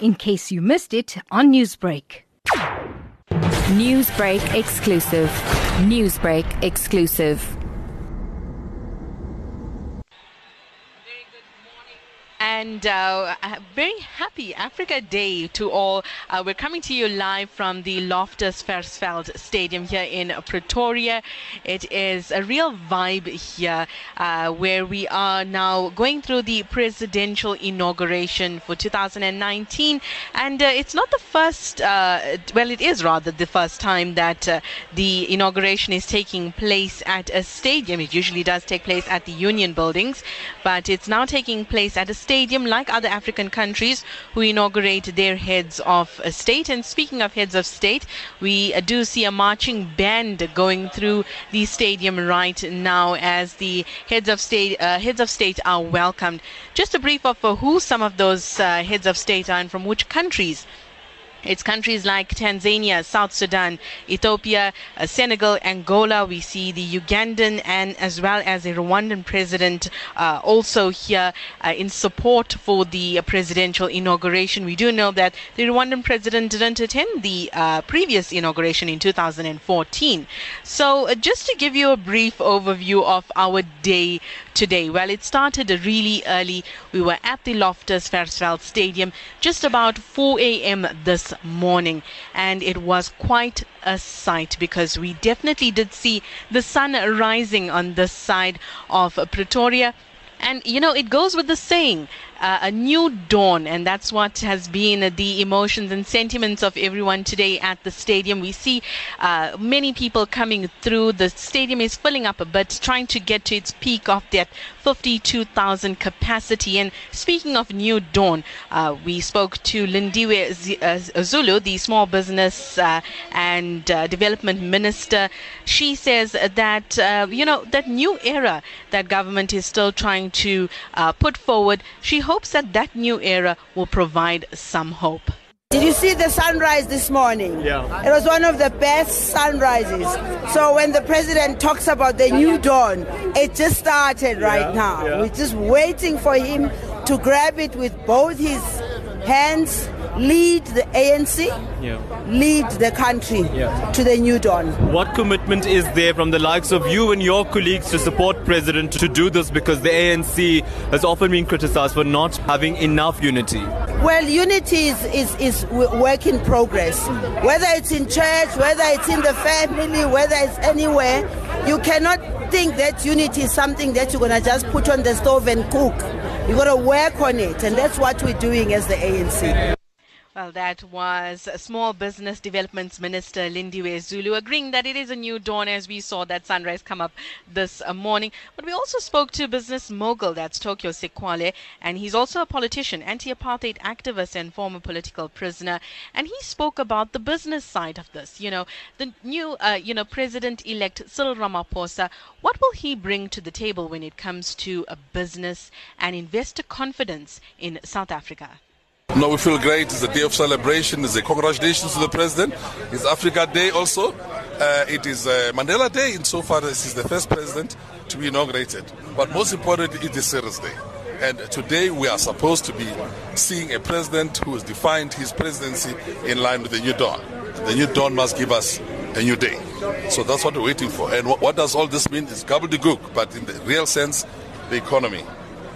in case you missed it on Newsbreak. Newsbreak exclusive. Newsbreak exclusive. And uh, very happy Africa Day to all. Uh, we're coming to you live from the Loftus Versfeld Stadium here in Pretoria. It is a real vibe here uh, where we are now going through the presidential inauguration for 2019. And uh, it's not the first, uh, well, it is rather the first time that uh, the inauguration is taking place at a stadium. It usually does take place at the Union buildings, but it's now taking place at a stadium stadium like other African countries who inaugurate their heads of state. And speaking of heads of state, we uh, do see a marching band going through the stadium right now as the heads of state uh, heads of state are welcomed. Just a brief of uh, who some of those uh, heads of state are and from which countries. It's countries like Tanzania, South Sudan, Ethiopia, uh, Senegal, Angola. We see the Ugandan and as well as the Rwandan president uh, also here uh, in support for the presidential inauguration. We do know that the Rwandan president didn't attend the uh, previous inauguration in 2014. So, uh, just to give you a brief overview of our day today? Well, it started really early. We were at the Loftus Versfeld Stadium just about 4 a.m. this morning, and it was quite a sight because we definitely did see the sun rising on this side of Pretoria. And you know, it goes with the saying uh, a new dawn, and that's what has been the emotions and sentiments of everyone today at the stadium. We see uh, many people coming through. The stadium is filling up a bit, trying to get to its peak of that 52,000 capacity. And speaking of new dawn, uh, we spoke to Lindiwe uh, Zulu, the small business uh, and uh, development minister. She says that you know that new era that government is still trying to put forward. She hopes that that new era will provide some hope. Did you see the sunrise this morning? Yeah. It was one of the best sunrises. So when the president talks about the new dawn, it just started right Yeah, now. yeah. We're just waiting for him to grab it with both his hands, lead the ANC, Yeah. lead the country Yeah. to the new dawn. What commitment is there from the likes of you and your colleagues to support President to do this because the ANC has often been criticized for not having enough unity? Well, unity is, is, is work in progress. Whether it's in church, whether it's in the family, whether it's anywhere, you cannot think that unity is something that you're going to just put on the stove and cook. You've got to work on it, and that's what we're doing as the ANC. Well, that was Small Business Development Minister Lindiwe Zulu agreeing that it is a new dawn as we saw that sunrise come up this morning. But we also spoke to business mogul, that's Tokyo Sexwale, and he's also a politician, anti-apartheid activist and former political prisoner. And he spoke about the business side of this. You know, the new, uh, you know, President-elect Cyril Ramaphosa, what will he bring to the table when it comes to a business and investor confidence in South Africa? No, we feel great. It's a day of celebration. It's a congratulations to the president. It's Africa Day also. Uh, it is uh, Mandela Day insofar as he's the first president to be inaugurated. But most importantly, it is Cyril's Day. And today we are supposed to be seeing a president who has defined his presidency in line with the new dawn. The new dawn must give us a new day. So that's what we're waiting for. And what, what does all this mean? It's gobbledygook, but in the real sense, the economy,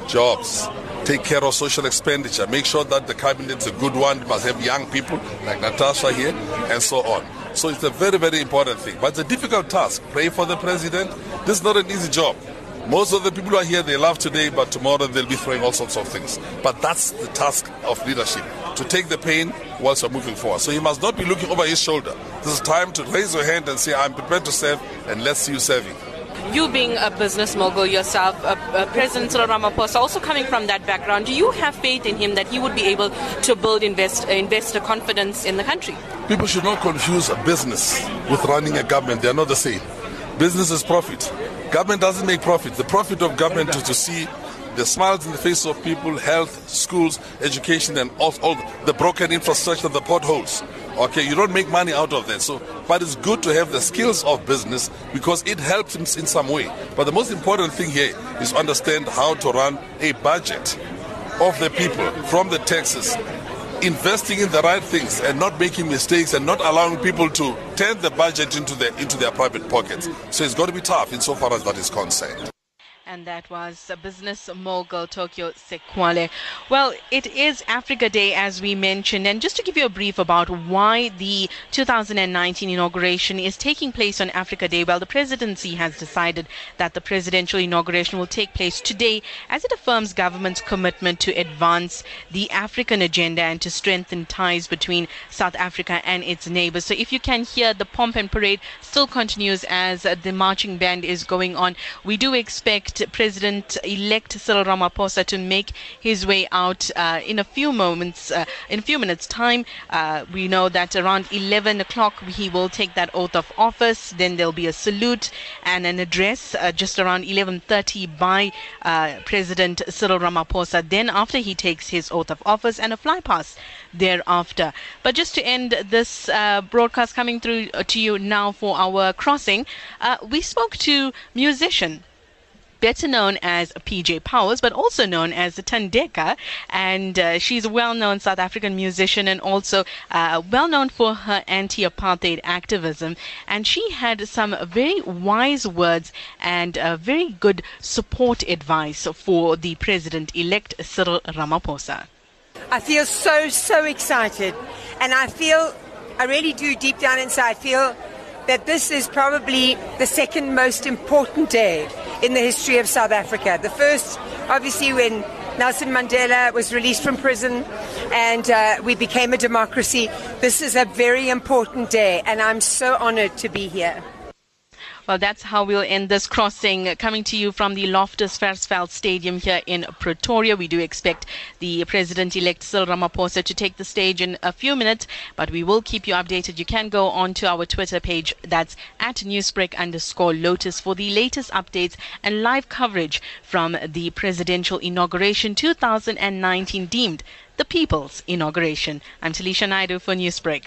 jobs, take care of social expenditure, make sure that the cabinet's a good one, must have young people like Natasha here, and so on. So it's a very, very important thing. But it's a difficult task. Pray for the president. This is not an easy job. Most of the people who are here, they love today, but tomorrow they'll be throwing all sorts of things. But that's the task of leadership, to take the pain whilst you're moving forward. So you must not be looking over his shoulder. This is time to raise your hand and say, I'm prepared to serve, and let's see you serving. You being a business mogul yourself, uh, uh, President Cyril Ramaphosa, also coming from that background, do you have faith in him that he would be able to build invest, uh, investor confidence in the country? People should not confuse a business with running a government. They are not the same. Business is profit. Government doesn't make profit. The profit of government is to see the smiles in the face of people, health, schools, education, and all, all the broken infrastructure, the potholes. Okay, you don't make money out of that. So, but it's good to have the skills of business because it helps in, in some way. But the most important thing here is understand how to run a budget of the people from the taxes investing in the right things and not making mistakes and not allowing people to turn the budget into their into their private pockets. So it's going to be tough insofar as that is concerned and that was business mogul Tokyo Sexwale. Well, it is Africa Day as we mentioned, and just to give you a brief about why the 2019 inauguration is taking place on Africa Day, well, the presidency has decided that the presidential inauguration will take place today as it affirms government's commitment to advance the African agenda and to strengthen ties between South Africa and its neighbors. So if you can hear the pomp and parade still continues as the marching band is going on. We do expect President-elect Cyril Ramaphosa to make his way out uh, in a few moments, uh, in a few minutes' time. Uh, we know that around 11 o'clock he will take that oath of office. Then there'll be a salute and an address uh, just around 11:30 by uh, President Cyril Ramaphosa. Then after he takes his oath of office and a fly past thereafter. But just to end this uh, broadcast coming through to you now for our crossing, we spoke to musician better known as PJ Powers, but also known as Thandeka. And uh, she's a well known South African musician and also uh, well known for her anti apartheid activism. And she had some very wise words and uh, very good support advice for the president elect Cyril Ramaphosa. I feel so, so excited. And I feel, I really do deep down inside feel that this is probably the second most important day in the history of South Africa. The first, obviously, when Nelson Mandela was released from prison and uh, we became a democracy. This is a very important day, and I'm so honored to be here. Well, that's how we'll end this crossing. Coming to you from the Loftus Versfeld Stadium here in Pretoria. We do expect the President-elect Cyril Ramaphosa to take the stage in a few minutes, but we will keep you updated. You can go on to our Twitter page. That's at newsbreak underscore lotus for the latest updates and live coverage from the presidential inauguration 2019 deemed the people's inauguration. I'm Taliesha Naidoo for Newsbreak.